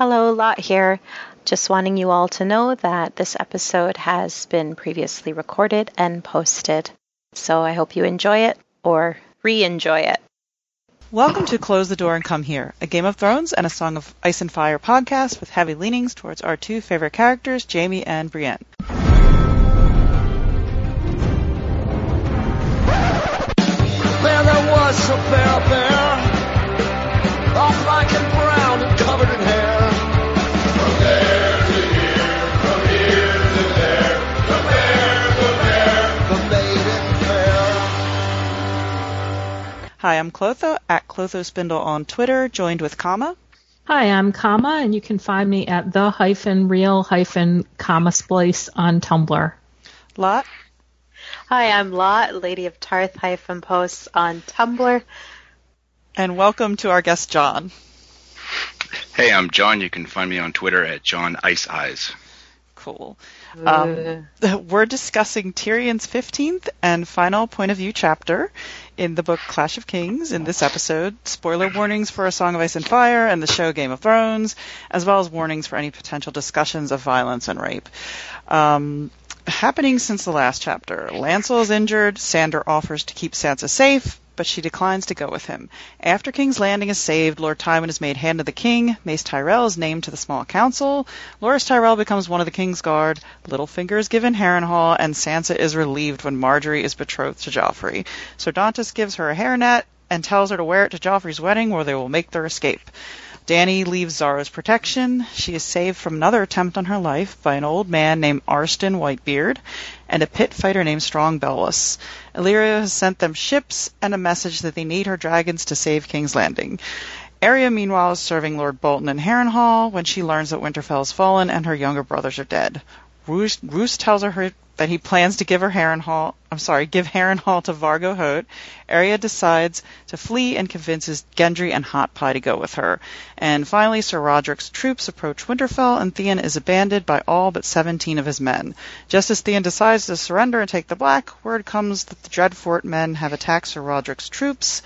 Hello, Lot here. Just wanting you all to know that this episode has been previously recorded and posted. So I hope you enjoy it or re enjoy it. Welcome to Close the Door and Come Here, a Game of Thrones and a Song of Ice and Fire podcast with heavy leanings towards our two favorite characters, Jaime and Brienne. Hi, I'm Clotho at Clotho Spindle on Twitter, joined with Kama. Hi, I'm Kama, and you can find me at the hyphen real hyphen comma splice on Tumblr. Lot. Hi, I'm Lot, Lady of Tarth hyphen posts on Tumblr. And welcome to our guest, John. Hey, I'm John. You can find me on Twitter at John Ice Eyes. Cool. Um, we're discussing Tyrion's 15th and final point of view chapter in the book Clash of Kings in this episode. Spoiler warnings for A Song of Ice and Fire and the show Game of Thrones, as well as warnings for any potential discussions of violence and rape. Um, happening since the last chapter. Lancel is injured. Sandor offers to keep Sansa safe, but she declines to go with him. After King's Landing is saved, Lord Tywin is made Hand of the King. Mace Tyrell is named to the Small Council. Loras Tyrell becomes one of the King's Guard. Littlefinger is given Harrenhal, and Sansa is relieved when Margaery is betrothed to Joffrey. Sir Dontos gives her a hairnet and tells her to wear it to Joffrey's wedding, where they will make their escape. Dany leaves Xaro's protection. She is saved from another attempt on her life by an old man named Arstan Whitebeard and a pit fighter named Strong Belwas. Illyrio has sent them ships and a message that they need her dragons to save King's Landing. Arya, meanwhile, is serving Lord Bolton in Harrenhal when she learns that Winterfell has fallen and her younger brothers are dead. Roose, Roose tells her that he plans to give her Harrenhal, I'm sorry, give Harrenhal to Vargo Hoat. Arya decides to flee and convinces Gendry and Hot Pie to go with her. And finally, Sir Roderick's troops approach Winterfell and Theon is abandoned by all but 17 of his men. Just as Theon decides to surrender and take the Black, word comes that the Dreadfort men have attacked Sir Roderick's troops.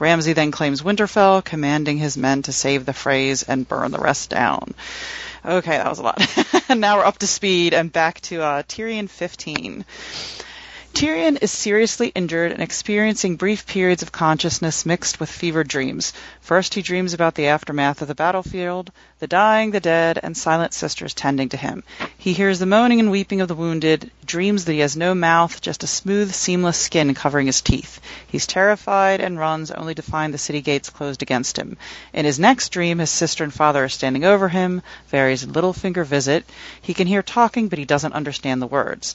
Ramsay then claims Winterfell, commanding his men to save the Freys and burn the rest down. Okay, that was a lot. now we're up to speed and back to uh, Tyrion 15. Tyrion is seriously injured and experiencing brief periods of consciousness mixed with fevered dreams. First, he dreams about the aftermath of the battlefield, the dying, the dead, and silent sisters tending to him. He hears the moaning and weeping of the wounded, dreams that he has no mouth, just a smooth, seamless skin covering his teeth. He's terrified and runs only to find the city gates closed against him. In his next dream, his sister and father are standing over him. Varys and Littlefinger visit. He can hear talking, but he doesn't understand the words.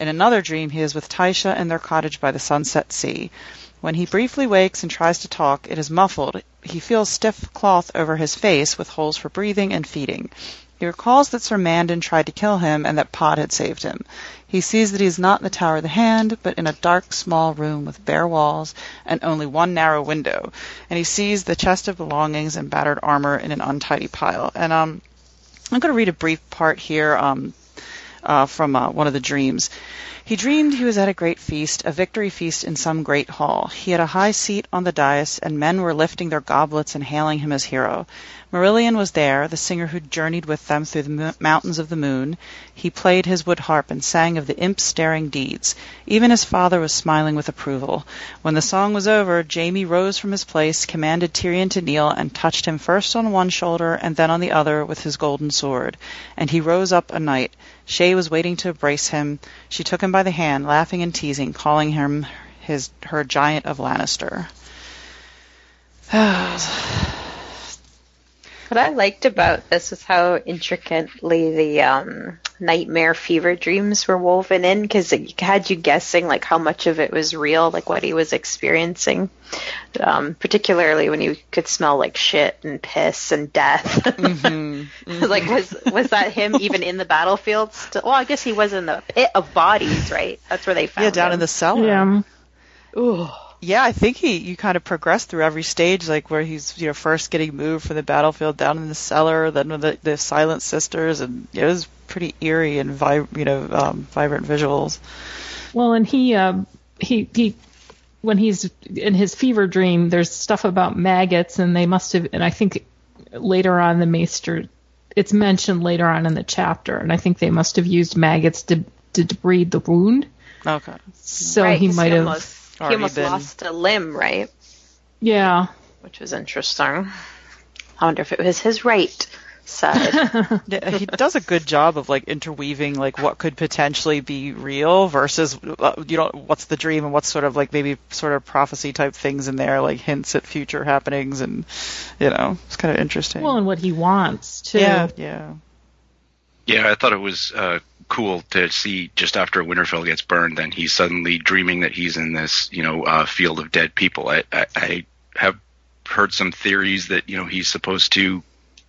In another dream, he is with Tysha in their cottage by the sunset sea. When he briefly wakes and tries to talk, it is muffled. He feels stiff cloth over his face with holes for breathing and feeding. He recalls that Sir Mandon tried to kill him and that Pod had saved him. He sees that he is not in the Tower of the Hand, but in a dark, small room with bare walls and only one narrow window. And he sees the chest of belongings and battered armor in an untidy pile. And um, I'm going to read a brief part here. Um, uh, from uh, one of the dreams. He dreamed he was at a great feast, a victory feast in some great hall. He had a high seat on the dais, and men were lifting their goblets and hailing him as hero. Marillion was there, the singer who journeyed with them through the mountains of the moon. He played his wood harp and sang of the imp's daring deeds. Even his father was smiling with approval. When the song was over, Jaime rose from his place, commanded Tyrion to kneel, and touched him first on one shoulder and then on the other with his golden sword. And he rose up a knight. Shae was waiting to embrace him. She took him by the hand, laughing and teasing, calling him his her giant of Lannister. What I liked about this was how intricately the um, nightmare fever dreams were woven in because it had you guessing like how much of it was real, like what he was experiencing. Um, particularly when you could smell like shit and piss and death. Mm-hmm. like was was that him even in the battlefield? Still? Well, I guess he was in the pit of bodies, right? That's where they found Yeah, down him. in the cellar. Yeah. Ooh. Yeah, I think he you kind of progress through every stage, like where he's you know first getting moved from the battlefield down in the cellar, then with the, the Silent Sisters, and it was pretty eerie and vi- you know um, vibrant visuals. Well, and he uh, he he when he's in his fever dream, there's stuff about maggots, and they must have. And I think later on, the Maester it's mentioned later on in the chapter, and I think they must have used maggots to to debride the wound. Okay. So Right, he 'cause might have, almost, he almost been- lost a limb, right? yeah. Which was interesting. I wonder if it was his right side. Yeah, he does a good job of like interweaving like what could potentially be real versus uh, you know what's the dream and what's sort of like maybe sort of prophecy type things in there like hints at future happenings and you know it's kind of interesting. Well, and what he wants too. yeah, yeah. Yeah, I thought it was uh, cool to see just after Winterfell gets burned, then he's suddenly dreaming that he's in this, you know, uh, field of dead people. I, I, I have heard some theories that you know he's supposed to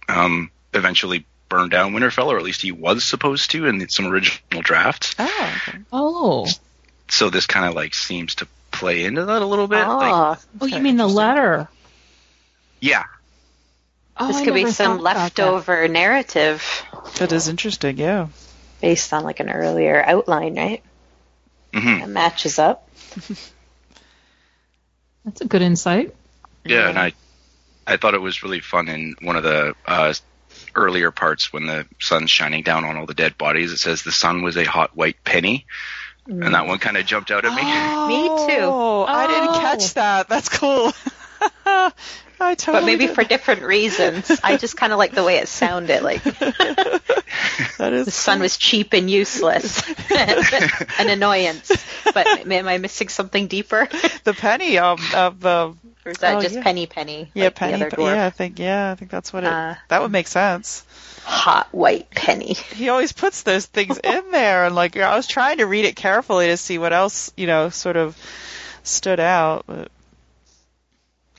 um, eventually burn down Winterfell, or at least he was supposed to in some original drafts. Oh, okay. Oh, So this kind of like seems to play into that a little bit. Like, oh, oh, you mean the letter? yeah, Oh, this could be some thought that. leftover narrative that is interesting. Yeah. based on like an earlier outline, right? hmm That matches up. That's a good insight. yeah, and I, I thought it was really fun in one of the uh, earlier parts when the sun's shining down on all the dead bodies. It says the sun was a hot white penny, and that one kind of jumped out at me. Me too. Oh, I didn't Oh. catch that. That's cool. I totally. But maybe did. for different reasons. I just kind of like the way it sounded. Like that is the sun was cheap and useless, an annoyance. But am I missing something deeper? the penny um of the Or is that Oh, just yeah. penny penny? yeah like penny. The other dwarf? yeah, I think yeah, I think that's what it. Uh, that would make sense. Hot white penny. He always puts those things in there, and like I was trying to read it carefully to see what else you know sort of stood out. But,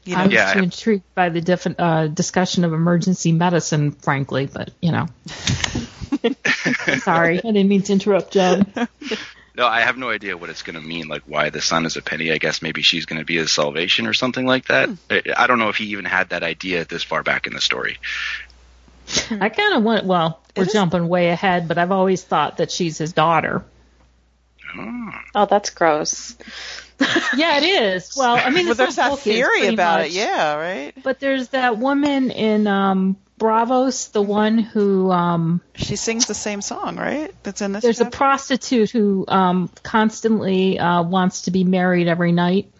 you know, I was Yeah, too I- intrigued by the diff- uh, discussion of emergency medicine, frankly, but you know. Sorry, I didn't mean to interrupt, John. No, I have no idea what it's going to mean. Like why the sun is a penny. I guess maybe she's going to be his salvation or something like that. I, I don't know if he even had that idea this far back in the story. I kind of want. Well, we're It is- jumping way ahead, but I've always thought that she's his daughter. Oh. Oh, that's gross. Yeah, it is. Well, I mean, well, there's whole that book theory about much- it. Yeah, right. But there's that woman in um, Braavos, the one who um, She sings the same song, right? That's in this. there's a prostitute who um, constantly uh, wants to be married every night.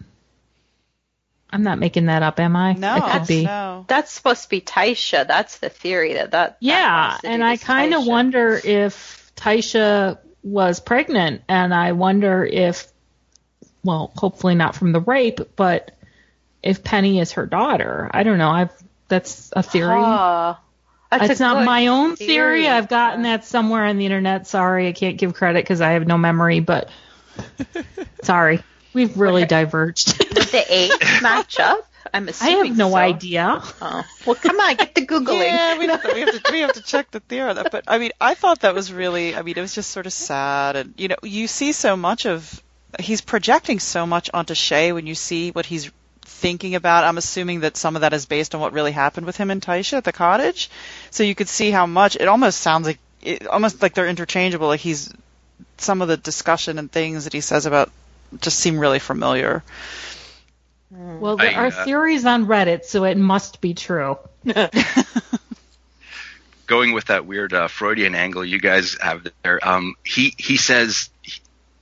I'm not making that up, am I? no, I could be. no. That's supposed to be Tysha. That's the theory that that. that Yeah, has to do and I kind of wonder if Tysha was pregnant, and I wonder if, well, hopefully not from the rape, but if Penny is her daughter. I don't know. I've that's a theory. Oh, that's it's a not my own theory. theory. I've gotten that somewhere on the internet. Sorry, I can't give credit because I have no memory, but sorry. We've really diverged. Did the age match up? I'm assuming. I have no so. idea. Oh. Well, come on, get the googling. Yeah, we have, to, we have to we have to check the theory on that. But I mean, I thought that was really. I mean, it was just sort of sad, and you know, you see so much of. He's projecting so much onto Shae when you see what he's thinking about. I'm assuming that some of that is based on what really happened with him and Tysha at the cottage. So you could see how much. It almost sounds like it, almost like they're interchangeable. Like he's some of the discussion and things that he says about just seem really familiar. Well, there I, are uh, theories on Reddit, so it must be true. Going with that weird uh, Freudian angle you guys have there. Um, he he says,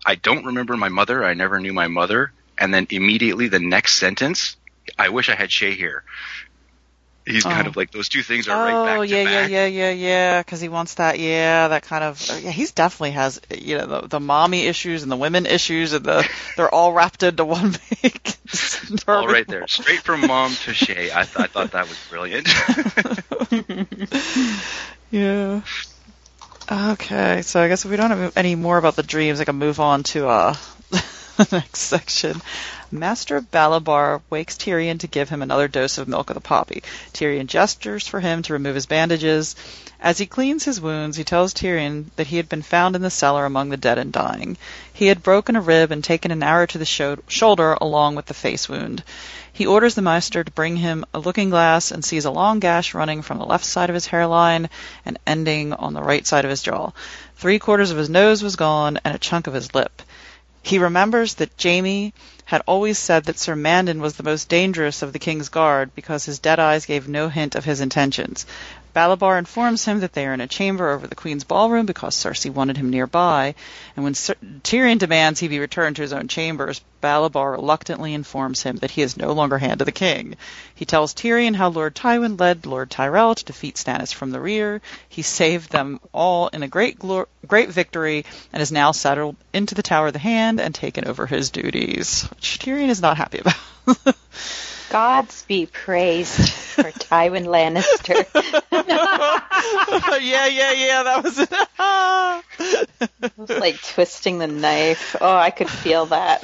"I don't remember my mother. I never knew my mother." And then immediately the next sentence, "I wish I had Shae here." He's kind Oh. of like those two things are right back Oh yeah, yeah, yeah, yeah, yeah. Because he wants that. Yeah, that kind of. Oh, yeah, he's definitely has. You know, the, the mommy issues and the women issues, and the they're all wrapped into one big. All right there, straight from mom to Shae. I, th- I thought that was brilliant. Yeah. Okay, so I guess if we don't have any more about the dreams, I can move on to uh, next section. Master Ballabar wakes Tyrion to give him another dose of milk of the poppy. Tyrion gestures for him to remove his bandages. As he cleans his wounds, he tells Tyrion that he had been found in the cellar among the dead and dying. He had broken a rib and taken an arrow to the sho- shoulder along with the face wound. He orders the Maester to bring him a looking glass and sees a long gash running from the left side of his hairline and ending on the right side of his jaw. Three quarters of his nose was gone and a chunk of his lip. He remembers that Jaime had always said that Sir Mandon was the most dangerous of the king's guard because his dead eyes gave no hint of his intentions. Ballabar informs him that they are in a chamber over the queen's ballroom because Cersei wanted him nearby, and when Cer- Tyrion demands he be returned to his own chambers, Ballabar reluctantly informs him that he is no longer hand of the king. He tells Tyrion how Lord Tywin led Lord Tyrell to defeat Stannis from the rear. He saved them all in a great great victory and is now settled into the Tower of the Hand and taken over his duties, which Tyrion is not happy about. Gods be praised for Tywin Lannister. yeah, yeah, yeah, that was it. like twisting the knife. Oh, I could feel that.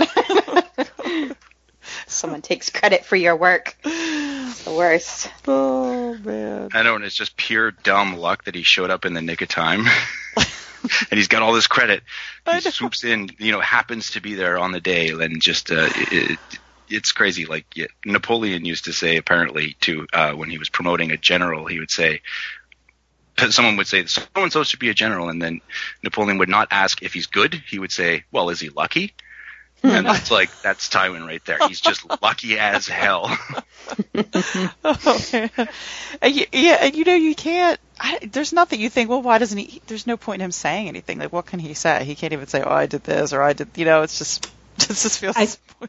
Someone takes credit for your work. It's the worst. oh man. I know, and it's just pure dumb luck that he showed up in the nick of time. and he's got all this credit. He know. swoops in, you know, happens to be there on the day, and just uh, it, it, it's crazy. Like yeah, Napoleon used to say, apparently, to uh, when he was promoting a general, he would say, someone would say, "So and so should be a general," and then Napoleon would not ask if he's good. He would say, "Well, is he lucky?" and that's like that's Tywin right there. He's just lucky as hell. Oh. And you, yeah, and you know you can't. I, there's nothing you think. Well, why doesn't he? There's no point in him saying anything. Like, what can he say? He can't even say, "Oh, I did this" or "I did." You know, it's just, it just feels. I-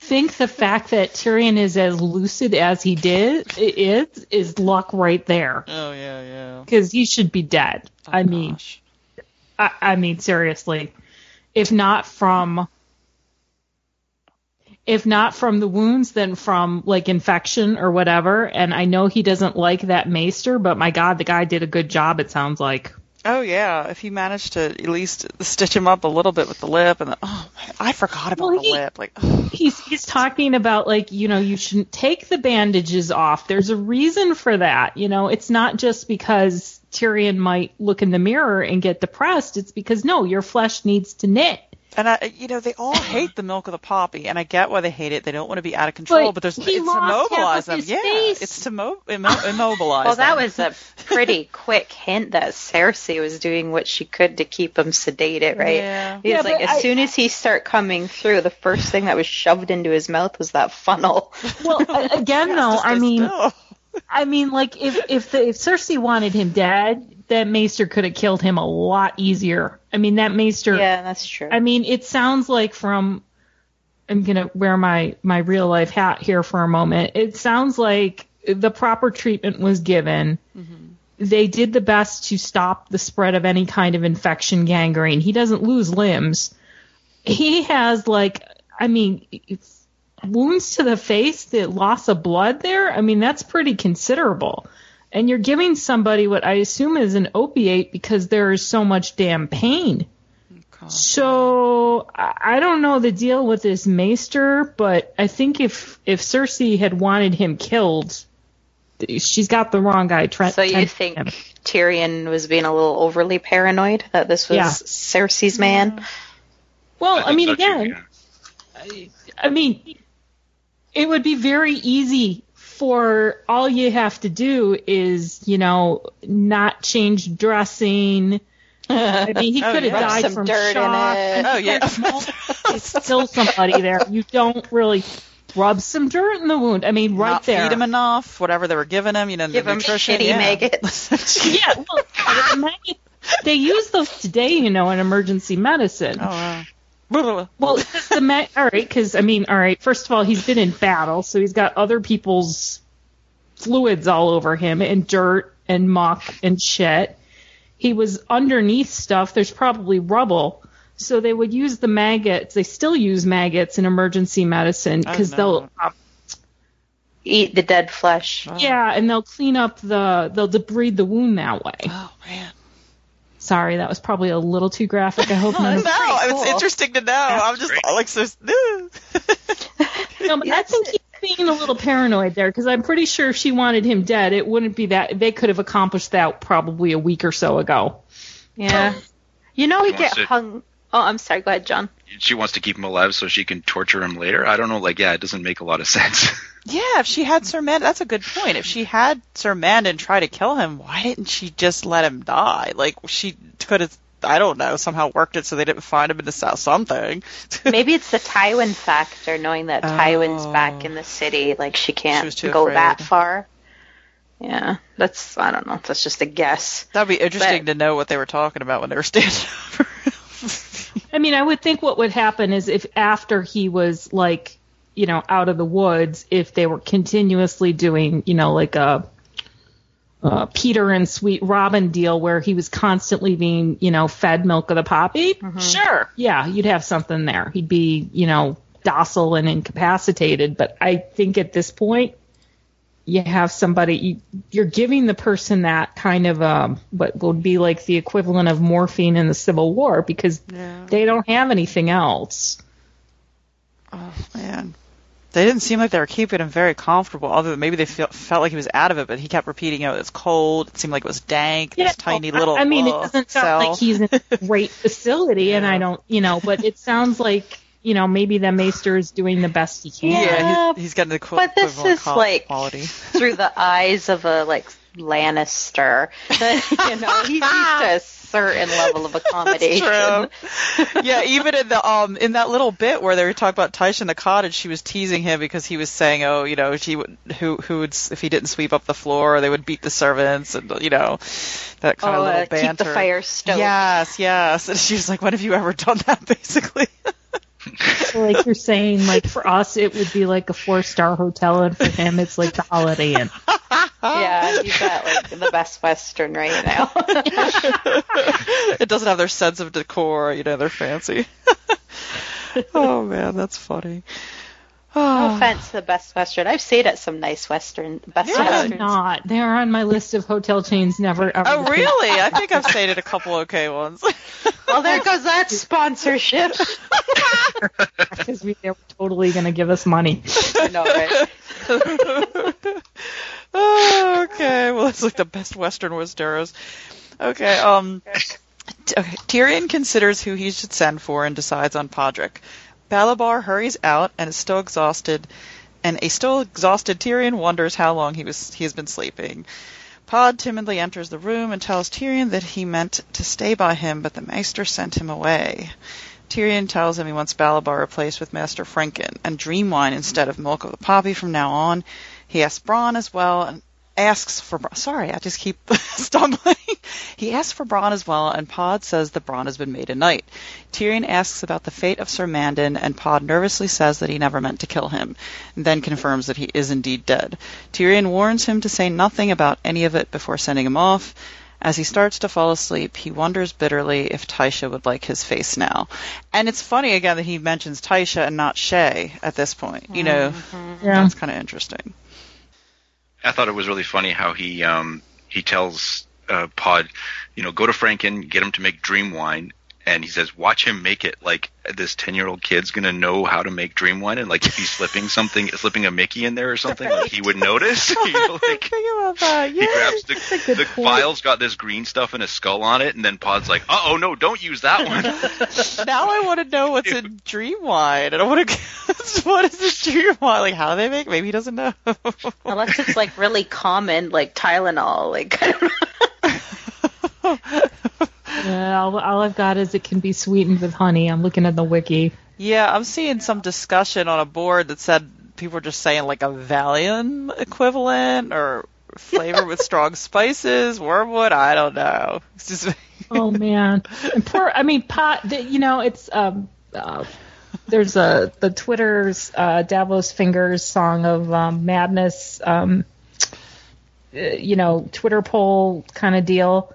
think the fact that Tyrion is as lucid as he did is is luck right there oh yeah, yeah. because he should be dead. Oh, I mean. I, I mean seriously, if not from if not from the wounds, then from like infection or whatever. And I know he doesn't like that maester, but my God, the guy did a good job. It sounds like. Oh yeah, if he managed to at least stitch him up a little bit with the lip, and the, oh, man, I forgot about Well, the he- lip. Like, ugh. he's he's talking about like you know you shouldn't take the bandages off. There's a reason for that you know. It's not just because Tyrion might look in the mirror and get depressed. It's because no your flesh needs to knit and I, you know, they all hate the milk of the poppy, and I get why they hate it. They don't want to be out of control, But but, there's he it's to lost half mobilize them. Yeah, face. it's to mo- immo- immobilize. Well, that them. was a pretty quick hint that Cersei was doing what she could to keep him sedated, right? Yeah. He was Yeah, like, but as I- soon as he start coming through, the first thing that was shoved into his mouth was that funnel. well again though I mean still. I mean like if if the, if Cersei wanted him dead that maester could have killed him a lot easier I mean that maester yeah, that's true. I mean, it sounds like from. I'm gonna wear my my real life hat here for a moment. It sounds like the proper treatment was given. Mm-hmm. They did the best to stop the spread of any kind of infection, gangrene. He doesn't lose limbs. He has like, I mean, wounds to the face, the loss of blood there. I mean, that's pretty considerable. And you're giving somebody what I assume is an opiate because there is so much damn pain. So I I don't know the deal with this Maester, but I think if if Cersei had wanted him killed, she's got the wrong guy. Trent. so you Trent- think Tyrion was being a little overly paranoid that this was Yeah. Cersei's man? Well, I, think mean, so, again, yeah. I mean, it would be very easy for all you have to do is, you know, not change dressing. I mean, he Oh, could have yeah. died from dirt in shock. it. Oh yeah. It's still somebody there. You don't really rub some dirt in the wound. I mean, right Not there. feed him enough, whatever they were giving him, you know, Give the him nutrition. shitty yeah. maggots. yeah, well, maggot- they use those today, you know, in emergency medicine. Oh wow. Well, because the ma- all right, because I mean, all right. First of all, he's been in battle, so he's got other people's fluids all over him, and dirt and muck and shit. He was underneath stuff. There's probably rubble, so they would use the maggots. They still use maggots in emergency medicine Oh, because they'll, um, Eat the dead flesh. yeah, and they'll clean up the, they'll debride the wound that way. Oh man. Sorry, that was probably a little too graphic. I hope No, none of it's interesting to know. I'm just great. like so. No, but I think he's being a little paranoid there because I'm pretty sure if she wanted him dead, it wouldn't be that. They could have accomplished that probably a week or so ago. Yeah. You know he He get to- hung. Oh, I'm sorry. Go ahead, John. She wants to keep him alive so she can torture him later. I don't know. Like, yeah, it doesn't make a lot of sense. Yeah, if she had Sir Mandon, that's a good point. If she had Sir and try to kill him, why didn't she just let him die? Like she could have I don't know, somehow worked it so they didn't find him in the south something. Maybe it's the Tywin factor, knowing that Tywin's Oh. back in the city, oh. like she She can't was too go afraid. that far. Yeah, that's I don't know. That's just a guess. That'd be interesting But- to know what they were talking about when they were standing over him. I mean, I would think what would happen is if after he was like, you know, out of the woods, if they were continuously doing, you know, like a, uh Petyr and Sweet Robin deal where he was constantly being, you know, fed milk of the poppy, sure, yeah, you'd have something there. He'd be, you know, docile and incapacitated. But I think at this point, you have somebody you, you're giving the person that kind of um what would be like the equivalent of morphine in the Civil War because Yeah. they don't have anything else. Oh man. They didn't seem like they were keeping him very comfortable, other than maybe they felt felt like he was out of it, but he kept repeating, "Oh, it's cold." It seemed like it was dank. this tiny I- little. I mean, it doesn't sound cell. like he's in a great facility, and I don't, you know, but it sounds like you know maybe the Maester is doing the best he can. Yeah, Yeah, he's, he's getting the qu- but this is co- like- quality. Through the eyes of a like Lannister, you know, he's used to a certain level of accommodation. True. yeah, even in the um in that little bit where they were talking about Tysha in the cottage, she was teasing him because he was saying, "Oh, you know, she would who who would if he didn't sweep up the floor, they would beat the servants," and you know, that kind Oh, of little uh, banter. keep the fire stoked. Yes, yes. And she was like, "When have you ever done that?" Basically. So, like you're saying, like for us it would be like a four star hotel, and for him it's like the Holiday Inn. Yeah, he's at like the best Western right now. it doesn't have their sense of decor, you know, they're fancy. oh man, that's funny. No Oh. offense to the Best Western. I've stayed at some nice Western Best Yeah. I have Westerns. not. They are on my list of hotel chains. Never. Ever Oh really? I think I've stayed at a couple okay ones. Well, there goes that sponsorship. Because we, they were totally going to give us money. I know, right? oh, okay. Well, it's like the best Western Westeros. Okay. Um. Okay. Tyrion considers who he should send for and decides on Podrick. Ballabar hurries out and is still exhausted, and a still exhausted Tyrion wonders how long he was he has been sleeping. Pod timidly enters the room and tells Tyrion that he meant to stay by him, but the Maester sent him away. Tyrion tells him he wants Ballabar replaced with Master Frenken and dream wine instead of milk of the poppy from now on. He asks Bronn as well and asks for Bronn. Sorry, I just keep stumbling. he asks for Bronn as well, and Pod says that Bronn has been made a knight. Tyrion asks about the fate of Sir Mandon, and Pod nervously says that he never meant to kill him, and then confirms that he is indeed dead. Tyrion warns him to say nothing about any of it before sending him off. As he starts to fall asleep, he wonders bitterly if Tysha would like his face now. And it's funny again that he mentions Tysha and not Shae at this point. You know, mm-hmm. Yeah. that's kind of interesting. I thought it was really funny how he um he tells uh, Pod, you know, go to Frenken, get him to make dream wine, and he says, watch him make it. Like this ten year old kid's gonna know how to make dream wine, and like if he's slipping something, slipping a Mickey in there or something, like he would notice. you know, like Think about that. he Yeah. grabs the, a good the point. vial's got this green stuff and a skull on it, and then Pod's like, uh oh, no, don't use that one. now I want to know what's in dream wine, and I want to guess what is this dream wine? Like how do they make? Maybe he doesn't know. Unless it's like really common, like Tylenol. Like I don't know. Yeah, all, all I've got is it can be sweetened with honey. I'm looking at the wiki. yeah, I'm seeing some discussion on a board that said people were just saying like a Valium equivalent or flavor with strong spices, wormwood. I don't know. It's just Oh man, and poor. I mean, pot. You know, it's um. Uh, there's a the Twitter's uh, Davos Fingers song of um, madness. Um, uh, you know, Twitter poll kind of deal,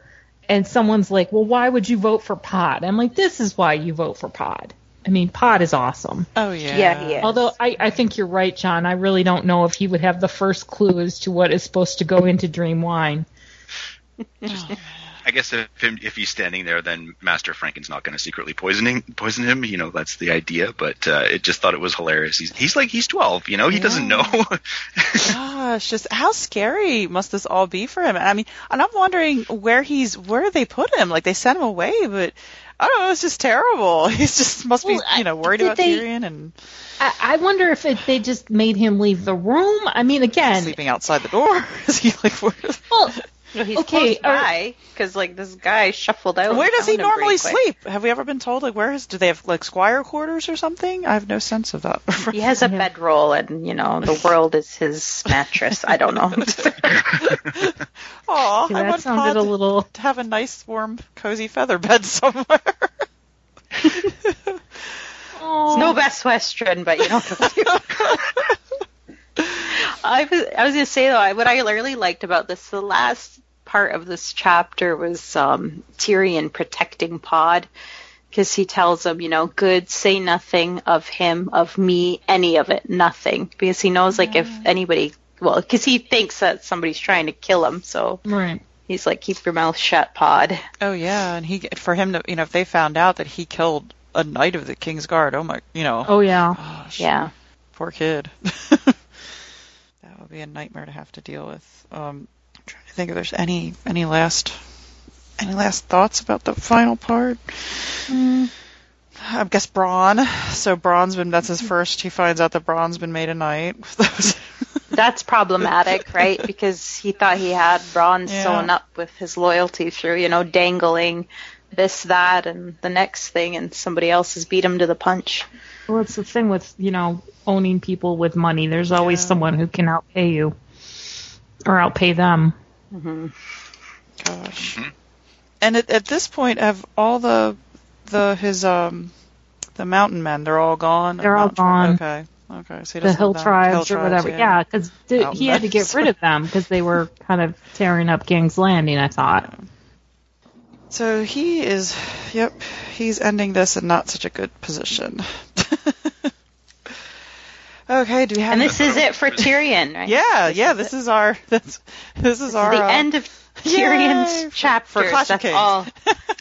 and someone's like, "Well, why would you vote for Pod?" I'm like, "This is why you vote for Pod." I mean, Pod is awesome. oh yeah, Yeah, he is. Although I, I think you're right, John. I really don't know if he would have the first clue as to what is supposed to go into Dream Wine. Oh, I guess if him, if he's standing there, then Master Frenken's not going to secretly poisoning poison him. You know, that's the idea. But uh, it just thought it was hilarious. He's he's like he's twelve. You know, he doesn't know. Gosh, just how scary must this all be for him? And I mean, and I'm wondering where he's where they put him. Like they sent him away, but I don't know. It's just terrible. He's just must be Well, I- you know worried about they- Tyrion and I, I wonder if it, they just made him leave the room. I mean, again, sleeping outside the door. Is he like? Where, well, No, he's Okay, close uh, by because like this guy shuffled out. Where does he normally sleep? Have we ever been told like where is? Do they have like squire quarters or something? I have no sense of that. He has a bedroll, and you know the world is his mattress. I don't know. Aw, Yeah, I that want sounded Pod a little. to have a nice, warm, cozy feather bed somewhere. Oh, no Best Western, but you know. I was I was gonna say though, I, what I really liked about this, the last part of this chapter was um, Tyrion protecting Pod, because he tells him, you know, good, say nothing of him, of me, any of it, nothing, because he knows like if anybody, well, because he thinks that somebody's trying to kill him, so right. he's like, keep your mouth shut, Pod. oh yeah, and he for him to you know if they found out that he killed a knight of the King's Guard, oh my, you know, Oh yeah. gosh, Yeah. poor kid. that would be a nightmare to have to deal with. Um, I'm trying to think if there's any any last any last thoughts about the final part. Mm. I guess Bronn. So Bronn's been that's his first. He finds out that Bronn's been made a knight. That's problematic, right? Because he thought he had Braun Yeah. sewn up with his loyalty through, you know, dangling this, that, and the next thing, and somebody else has beat him to the punch. Well, it's the thing with you know owning people with money. There's always Yeah. someone who can outpay you or outpay them. Gosh. And at, at this point, have all the the his um the mountain men? They're all gone. They're all Mountain gone. Okay. Okay. So he The doesn't hill tribes or whatever. Yeah, because Mountain he had to get rid of them because they were kind of tearing up King's Landing. I thought. So he is. Yep. He's ending this in not such a good position. okay. Do we have? And this is it for Tyrion, right? Yeah. This yeah. is This it. is our. This, this is our. the uh, end of Tyrion's For- chapters. for Clash of That's Kings. all.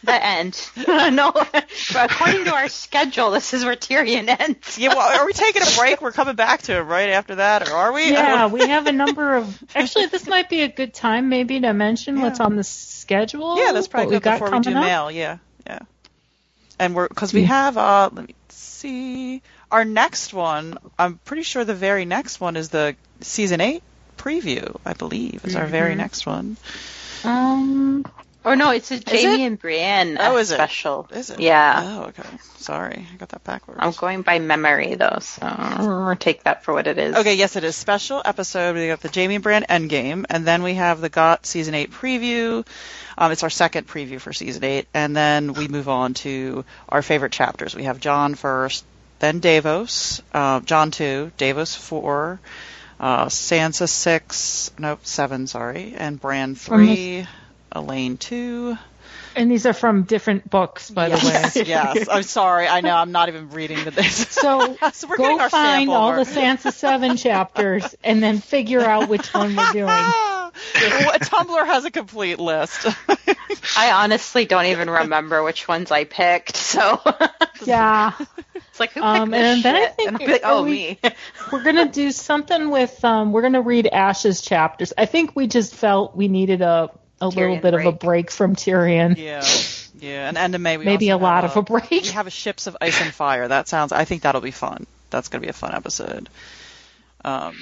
The end. no, but according to our schedule, this is where Tyrion ends. Yeah. Well, are we taking a break? We're coming back to him right after that, or are we? Yeah, we have a number of. Actually, this might be a good time maybe to mention what's on the schedule. Yeah, that's probably what we good got before we do up. mail. Yeah, yeah. And we're because we have uh, let me see, our next one. I'm pretty sure the very next one is the season eight preview. I believe is our very Mhm. next one. Um, Or no, it's a Jaime it? and Brienne Oh, is it? special. Is it? Yeah. Oh, okay. Sorry, I got that backwards. I'm going by memory though, so take that for what it is. Okay, yes, it is special episode. We got the Jaime Brand Endgame, and then we have the Got season eight preview. Um, it's our second preview for season eight, and then we move on to our favorite chapters. We have John first, then Davos, uh, Jon two, Davos four, uh, Sansa six, nope seven, sorry, and Bran From three, Elaine two. and these are from different books, by the way. yes. I'm sorry. I know I'm not even reading the days. So, So we're go our find all the Sansa Seven chapters and then figure out which one we're doing. What- Tumblr has a complete list. I honestly don't even remember which ones I picked, so Yeah, it's like who picked Um, this and then I think and like, oh we- me. we're gonna do something with. Um, we're gonna read Ash's chapters. I think we just felt we needed a a little Tyrion bit of a break. break from Tyrion. Yeah, yeah, and end of May we Maybe a lot have of a break. We have a Ships of Ice and Fire. That sounds. I think that'll be fun. That's gonna be a fun episode. Um,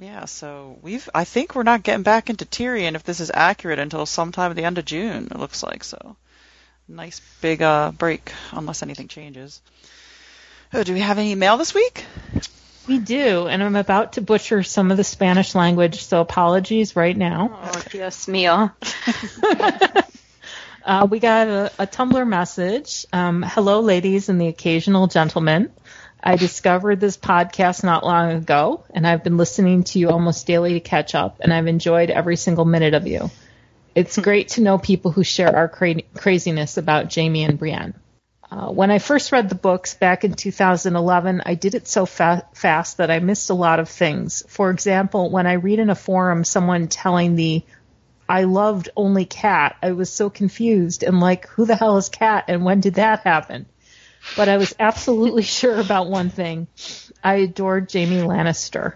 yeah. So we've. I think we're not getting back into Tyrion if this is accurate until sometime at the end of June. It looks like so. Nice big uh break, unless anything changes. Oh, do we have any mail this week? We do, and I'm about to butcher some of the Spanish language, so apologies right now. Oh Dios mío. Uh, we got a, a Tumblr message. Um, Hello, ladies and the occasional gentleman. I discovered this podcast not long ago, and I've been listening to you almost daily to catch up, and I've enjoyed every single minute of you. It's great to know people who share our cra- craziness about Jaime and Brienne. Uh, when I first read the books back in 2011, I did it so fa- fast that I missed a lot of things. For example, when I read in a forum someone telling the I loved only Cat, I was so confused and like, who the hell is Cat and when did that happen? But I was absolutely sure about one thing. I adored Jaime Lannister.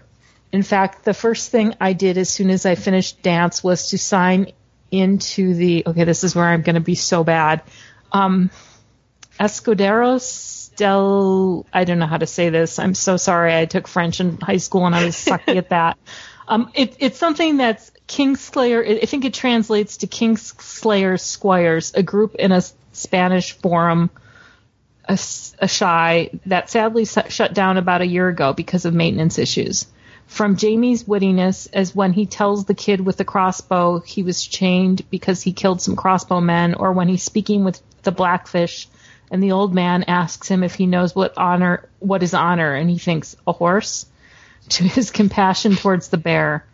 In fact, the first thing I did as soon as I finished dance was to sign into the, okay, this is where I'm going to be so bad. Um, Escuderos del, I don't know how to say this. I'm so sorry. I took French in high school and I was sucky at that. Um, it, it's something that's Kingslayer. I think it translates to Kingslayer Squires, a group in a Spanish forum, a, a shy that sadly shut down about a year ago because of maintenance issues. From Jaime's wittiness, as when he tells the kid with the crossbow he was chained because he killed some crossbow men, or when he's speaking with the blackfish and the old man asks him if he knows what honor what is honor and he thinks a horse to his compassion towards the bear.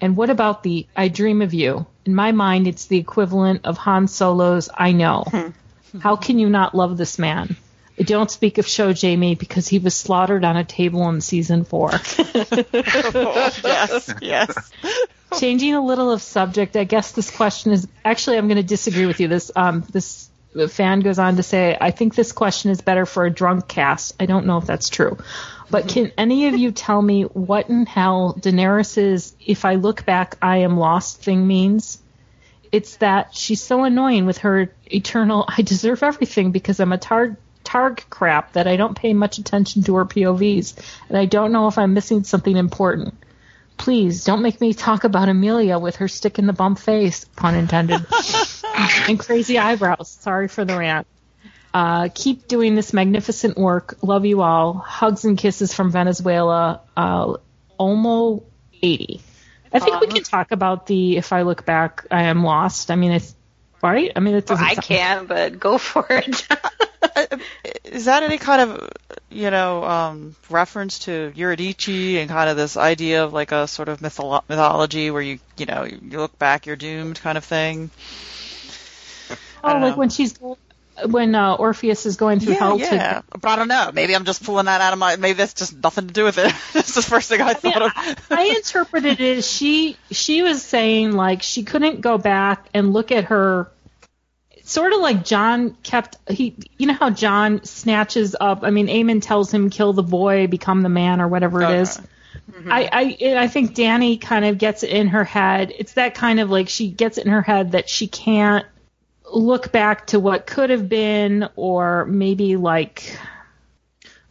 And what about the i dream of you in my mind it's the equivalent of han solo's i know. Hmm. How can you not love this man don't speak of show jaime because he was slaughtered on a table in season four yes, yes. changing a little of subject, I guess this question is actually I'm going to disagree with you. This um this fan goes on to say, I think this question is better for a drunk cast. I don't know if that's true. But can any of you tell me what in hell Daenerys's if I look back I am lost thing means? It's that she's so annoying with her eternal I deserve everything because I'm a targ targ crap that I don't pay much attention to her POVs and I don't know if I'm missing something important. Please don't make me talk about Amelia with her stick in the bump face, pun intended, and crazy eyebrows. Sorry for the rant. Uh, keep doing this magnificent work. Love you all. Hugs and kisses from Venezuela. Uh, Olmo 80. I think we can talk about the If I Look Back, I Am Lost. I mean, it's right. I mean, it doesn't. I sound- can, but go for it. Is that any kind of, you know, um, reference to Eurydice and kind of this idea of like a sort of mytholo- mythology where you, you know, you look back, you're doomed kind of thing? I Oh, don't like know. when she's when uh, Orpheus is going through Yeah, hell yeah. to But I don't know. Maybe I'm just pulling that out of my. Maybe that's just nothing to do with it. That's the first thing I thought of. I interpreted it as she she was saying like she couldn't go back and look at her sort of like Jon kept he you know how Jon snatches up I mean Aemon tells him kill the boy become the man or whatever it is. I I I think Dany kind of gets it in her head. It's that kind of like she gets it in her head that she can't look back to what could have been or maybe like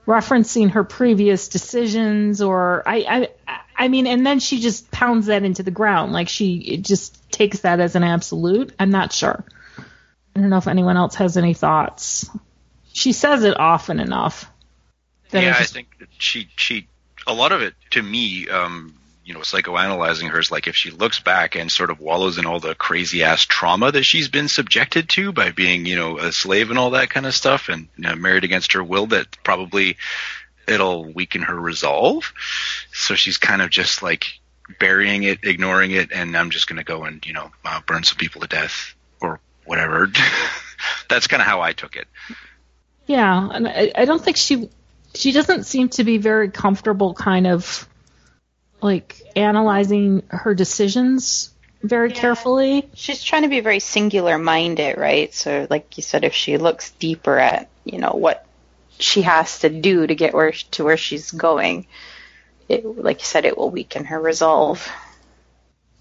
referencing her previous decisions or I, I I mean and then she just pounds that into the ground like she it just takes that as an absolute. I'm not sure. I don't know if anyone else has any thoughts. She says it often enough. yeah, just- I think that she she a lot of it to me, um, you know, psychoanalyzing her is like if she looks back and sort of wallows in all the crazy ass trauma that she's been subjected to by being, you know, a slave and all that kind of stuff, and you know, married against her will, that probably it'll weaken her resolve. So she's kind of just like burying it, ignoring it, and I'm just gonna go and you know uh, burn some people to death or whatever. That's kind of how I took it. Yeah, and I, I don't think she she doesn't seem to be very comfortable kind of like analyzing her decisions very carefully. She's trying to be very singular minded, right? So, like you said, if she looks deeper at, you know, what she has to do to get where to where she's going, it, like you said, it will weaken her resolve.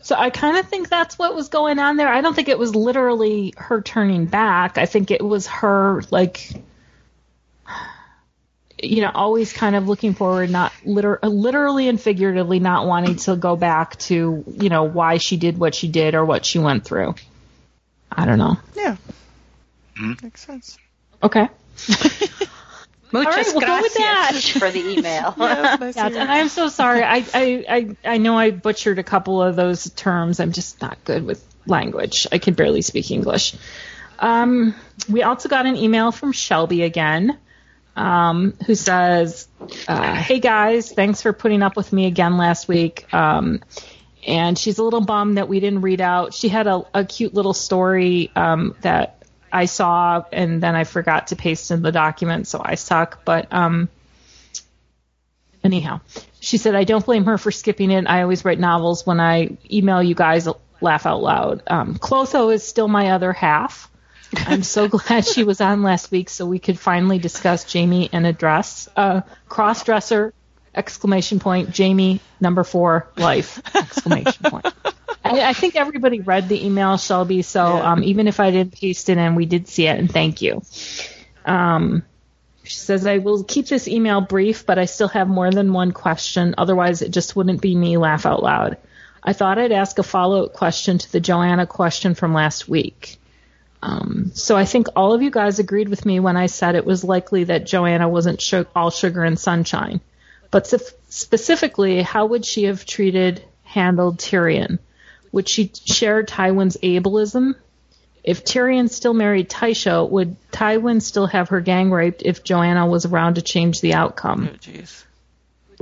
So I kind of think that's what was going on there. I don't think it was literally her turning back. I think it was her like you know, always kind of looking forward, not liter- literally and figuratively not wanting to go back to, you know, why she did what she did or what she went through. I don't know. Yeah. Hmm? Makes sense. Okay. Muchas right, we'll go with that. gracias for the email. Yes, nice Yeah, and. I'm so sorry. I, I, I, I know I butchered a couple of those terms. I'm just not good with language. I can barely speak English. Um, we also got an email from Shelby again, um, who says, uh, "Hey guys, thanks for putting up with me again last week." Um, and she's a little bummed that we didn't read out. She had a, a cute little story um, that I saw, and then I forgot to paste in the document, so I suck. But um, anyhow, she said, I don't blame her for skipping it. I always write novels when I email you guys, laugh out loud. Um, Clotho is still my other half. I'm so glad she was on last week so we could finally discuss Jaime and a dress. Uh, cross dresser, exclamation point, Jaime, number four, life, exclamation point. I, I think everybody read the email, Shelby, so Yeah. um, even if I didn't paste it in, we did see it, and thank you. Um, She says, I will keep this email brief, but I still have more than one question. Otherwise, it just wouldn't be me laugh out loud. I thought I'd ask a follow up question to the Joanna question from last week. Um, so I think all of you guys agreed with me when I said it was likely that Joanna wasn't su- all sugar and sunshine. But specifically, how would she have treated, handled Tyrion? Would she share Tywin's ableism? If Tyrion still married Tysha, would Tywin still have her gang raped if Joanna was around to change the outcome? Oh.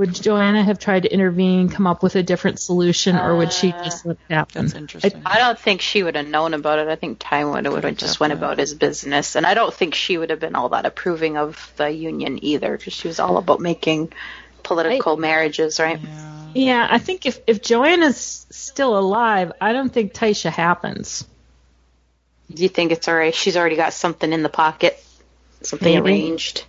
Would Joanna have tried to intervene, come up with a different solution, or would she uh, just let it happen? That's interesting. I don't think she would have known about it. I think Tywin would have just went about his business, and I don't think she would have been all that approving of the union either, because she was all about making political marriages, right? yeah. Yeah, I think if if Joanna's still alive, I don't think Tysha happens. Do you think it's alright? She's already got something in the pocket, something Maybe. arranged.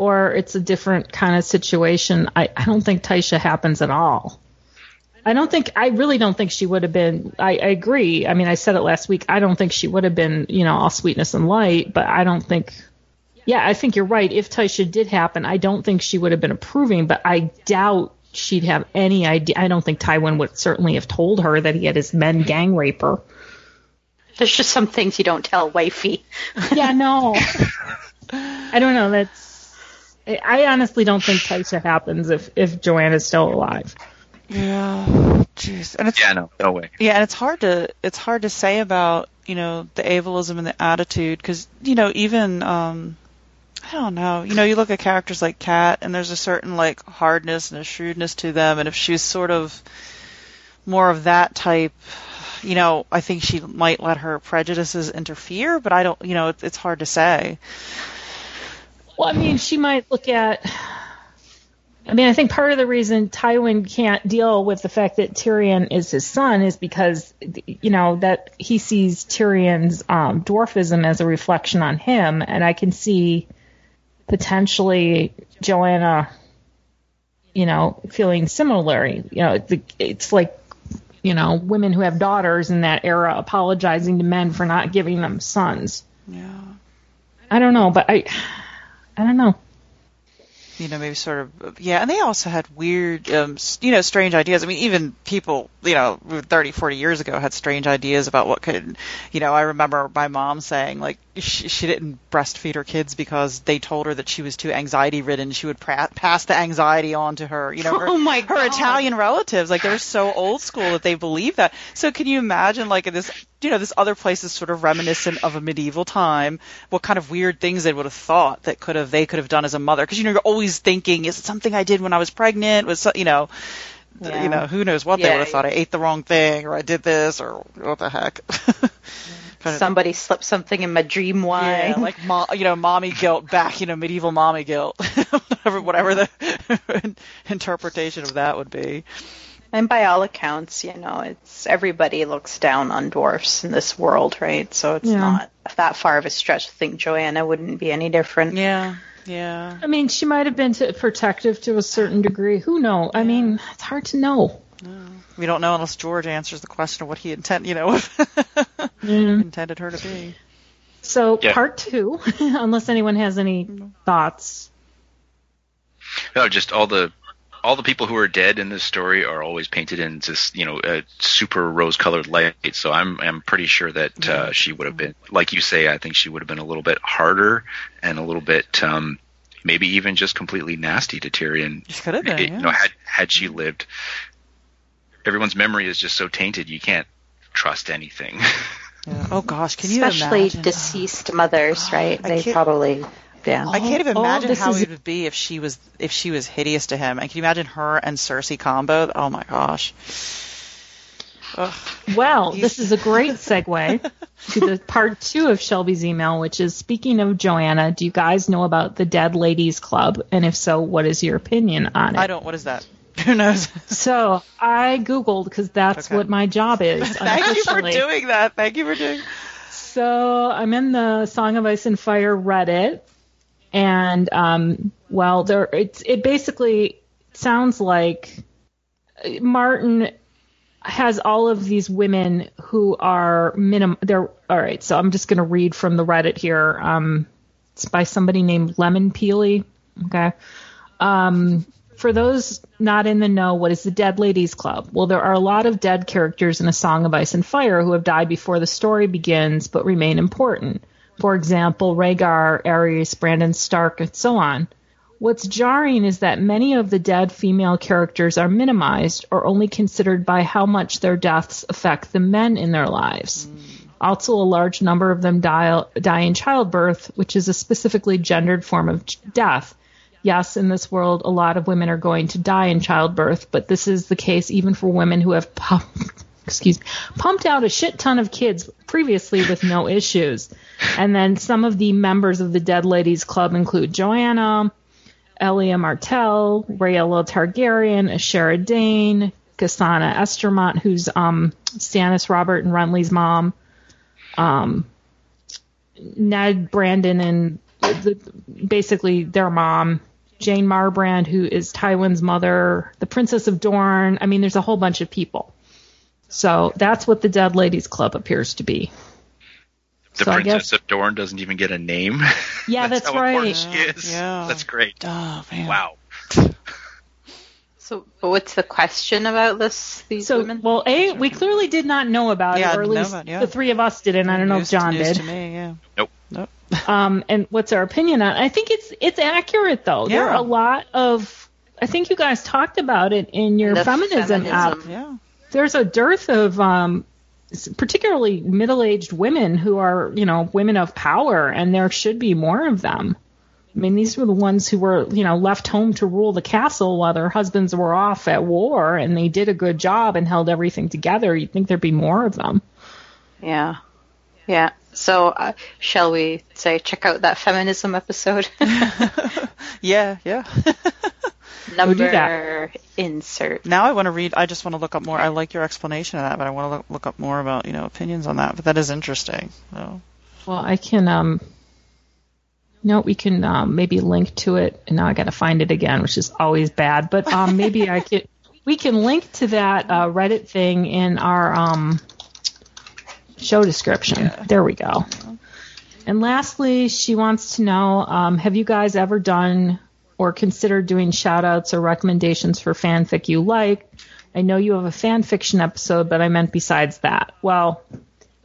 Or it's a different kind of situation. I, I don't think Tysha happens at all. I don't think I really don't think she would have been. I, I agree. I mean, I said it last week. I don't think she would have been, you know, all sweetness and light. But I don't think. Yeah, I think you're right. If Tysha did happen, I don't think she would have been approving. But I doubt she'd have any idea. I don't think Tywin would certainly have told her that he had his men gang rape her. There's just some things you don't tell wifey. Yeah, no. I don't know. That's. I I honestly don't think Tysha happens if if Joanna's still alive. Yeah. Jeez. And it's Yeah, no, no way. Yeah, and it's hard to it's hard to say about you know the ableism and the attitude because you know even um I don't know you know you look at characters like Cat and there's a certain like hardness and a shrewdness to them and if she's sort of more of that type you know I think she might let her prejudices interfere but I don't you know it's, it's hard to say Well, I mean, she might look at. I mean, I think part of the reason Tywin can't deal with the fact that Tyrion is his son is because, you know, that he sees Tyrion's um, dwarfism as a reflection on him, and I can see potentially Joanna, you know, feeling similarly. You know, it's like, you know, women who have daughters in that era apologizing to men for not giving them sons. yeah I don't know, but I, I don't know. you know, maybe sort of, yeah, and they also had weird, um, you know, strange ideas. I mean, even people, you know, 30, 40 years ago had strange ideas about what could, you know, I remember my mom saying, like, she, she didn't breastfeed her kids because they told her that she was too anxiety ridden. She would pra- pass the anxiety on to her, you know, her, Oh my her Italian relatives. Like, they're so old school that they believe that. So can you imagine, like, in this, you know, this other place is sort of reminiscent of a medieval time, what kind of weird things they would have thought that could have, they could have done as a mother. Cause, you know, you're always thinking, is it something I did when I was pregnant? Was, so- you know, Yeah. you know, who knows what they would have thought. I ate the wrong thing or I did this or what the heck. Kind of- Somebody slipped something in my dream wine. yeah, like mo- you know, mommy guilt back, you know, medieval mommy guilt, whatever, whatever the interpretation of that would be. And by all accounts, you know, it's everybody looks down on dwarfs in this world, right? So it's Yeah. not that far of a stretch to think Joanna wouldn't be any different. Yeah, yeah. I mean, she might have been to, protective to a certain degree. Who knows? I mean, it's hard to know. We don't know unless George answers the question of what he intend, you know, Mm. intended her to be. So Yeah. part two, unless anyone has any thoughts. No, just all the all the people who are dead in this story are always painted in just you know a super rose colored light. So I'm I'm pretty sure that uh, she would have been like you say. I think she would have been a little bit harder and a little bit um, maybe even just completely nasty to Tyrion. She could have been, It- yeah. You know, had had she lived, everyone's memory is just so tainted. You can't trust anything. Yeah. Oh gosh, can you Especially imagine? deceased mothers, right? I They probably, yeah. I can't even Oh, imagine this how is- it would be if she was if she was hideous to him. And can you imagine her and Cersei combo? Oh my gosh. Ugh. Well, this is a great segue to the part two of Shelby's email, which is speaking of Joanna, do you guys know about the Dead Ladies Club? And if so, what is your opinion on it? I don't. What is that? Who knows? So I Googled because that's Okay. what my job is. Thank you for doing that. Thank you for doing. So I'm in the Song of Ice and Fire Reddit, and um, well, there it's it basically sounds like Martin has all of these women who are minimum. They're all right. So I'm just going to read from the Reddit here. Um, It's by somebody named Lemon Peely. Okay. Um, for those not in the know, what is the Dead Ladies Club? Well, there are a lot of dead characters in A Song of Ice and Fire who have died before the story begins but remain important. For example, Rhaegar, Aerys, Brandon Stark, and so on. What's jarring is that many of the dead female characters are minimized or only considered by how much their deaths affect the men in their lives. Also, a large number of them die, die in childbirth, which is a specifically gendered form of death. Yes, in this world, a lot of women are going to die in childbirth, but this is the case even for women who have pumped, excuse me, pumped out a shit ton of kids previously with no issues. And then some of the members of the Dead Ladies Club include Joanna, Elia Martell, Rhaella Targaryen, Ashara Dayne, Cassana Estermont, who's um, Stannis, Robert, and Renly's mom, um, Ned, Brandon, and the, basically their mom, Jeyne Marbrand, who is Tywin's mother, the Princess of Dorne. I mean, there's a whole bunch of people. So that's what the Dead Ladies Club appears to be. The So Princess guess- of Dorne doesn't even get a name. Yeah, that's, how important right. she is. Yeah. That's great. Oh man. Wow. So, but what's the question about this? These So, women? well, A, we clearly did not know about Yeah, it, or at didn't least it, yeah. the three of us didn't. I don't know if John news did. to me, yeah. Nope. Nope. Um, and what's our opinion on? it? I think it's it's accurate though. Yeah. There are a lot of. I think you guys talked about it in your The feminism, app. feminism. Yeah. There's a dearth of, um, particularly middle-aged women who are, you know, women of power, and there should be more of them. I mean, these were the ones who were, you know, left home to rule the castle while their husbands were off at war, and they did a good job and held everything together. You'd think there'd be more of them. Yeah. Yeah. So, uh, shall we say check out that feminism episode? Yeah, yeah. Number do that. insert. now I want to read. I just want to look up more. I like your explanation of that, but I want to look, look up more about you know opinions on that. But that is interesting. So. Well, I can, um, no, we can um, maybe link to it, and now I got to find it again, which is always bad. But um, maybe I can. we can link to that uh, Reddit thing in our um, show description. There we go. And lastly, she wants to know, um, have you guys ever done or considered doing shout outs or recommendations for fanfic you like? I know you have a fan fiction episode, but I meant besides that. Well,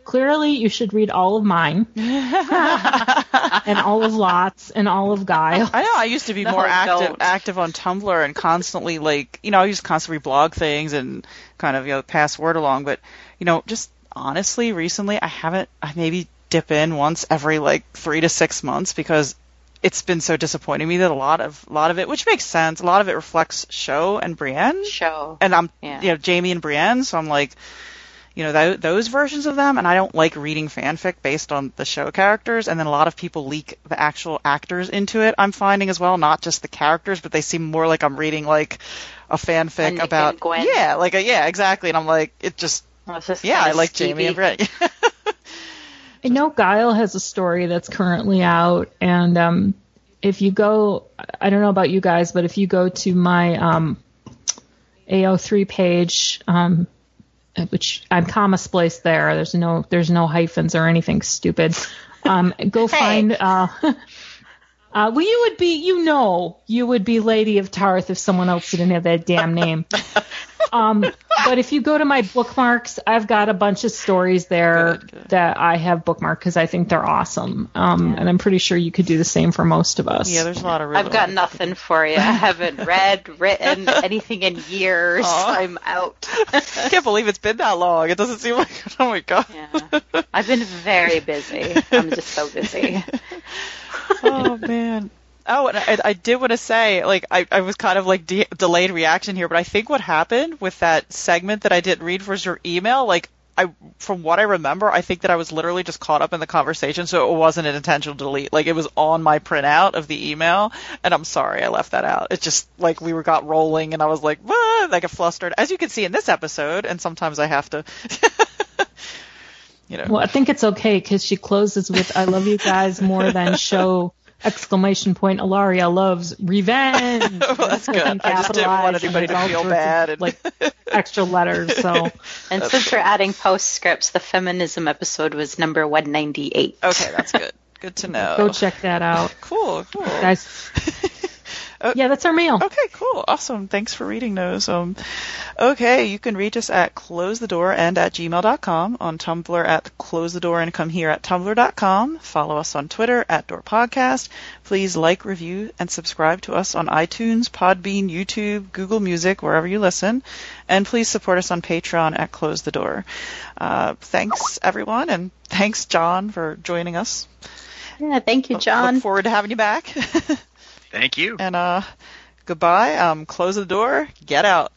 clearly you should read all of mine and all of Lots and all of Guile. I know. I used to be No, more active don't. active on Tumblr and constantly like you know I used to constantly blog things and kind of you know pass word along. But you know, just honestly, recently I haven't. I maybe dip in once every like three to six months because it's been so disappointing me that a lot of a lot of it, which makes sense, a lot of it reflects show and Brienne, Show. and I'm Yeah. you know Jaime and Brienne, so I'm like. You know th- those versions of them, and I don't like reading fanfic based on the show characters. And then a lot of people leak the actual actors into it. I'm finding as well, not just the characters, but they seem more like I'm reading like a fanfic about Gwen. yeah, like a, yeah, exactly. And I'm like, it just Well, it's just yeah, I kinda like Jaime and skeevy. Brienne. I know Guile has a story that's currently out, and um, if you go, I don't know about you guys, but if you go to my um, AO3 page, um, which I'm comma spliced there, there's no there's no hyphens or anything stupid. Um, go find. Uh, uh, well, you would be, you know, you would be Lady of Tarth if someone else didn't have that damn name. Um, but if you go to my bookmarks, I've got a bunch of stories there Good, good. that I have bookmarked because I think they're awesome. Um, and I'm pretty sure you could do the same for most of us. yeah, there's a lot of. Really I've got nothing for you. I haven't read, written anything in years. Aw. I'm out. I can't believe it's been that long. It doesn't seem like. Oh my god. Yeah. I've been very busy. I'm just so busy. oh man. Oh, and I, I did want to say, like, I, I was kind of like de- delayed reaction here, but I think what happened with that segment that I didn't read was your email. Like, I, from what I remember, I think that I was literally just caught up in the conversation, so it wasn't an intentional delete. Like, it was on my printout of the email, and I'm sorry I left that out. It's just like we were got rolling, and I was like, "What?" like, I flustered, as you can see in this episode, and sometimes I have to, you know. Well, I think it's okay because she closes with "I love you guys more than show." Exclamation point! Alaria loves revenge. Well, that's good. I just didn't want anybody to feel sorts of, bad and- like extra letters. So And since we're adding postscripts, the feminism episode was number 198. Okay, that's good. Good to know. Go check that out, Cool, cool. guys. Oh. Yeah, that's our mail. Okay, cool. Awesome. Thanks for reading those. Um, okay, you can reach us at close the door and at gmail.com, on Tumblr at close the door and come here at tumblr.com. Follow us on Twitter at door podcast. Please like, review, and subscribe to us on iTunes, Podbean, YouTube, Google Music, wherever you listen. And please support us on Patreon at close the door. Uh, thanks everyone, and thanks John for joining us. Yeah, thank you, John. Look forward to having you back. Thank you. and uh, goodbye. Um, close the door. Get out.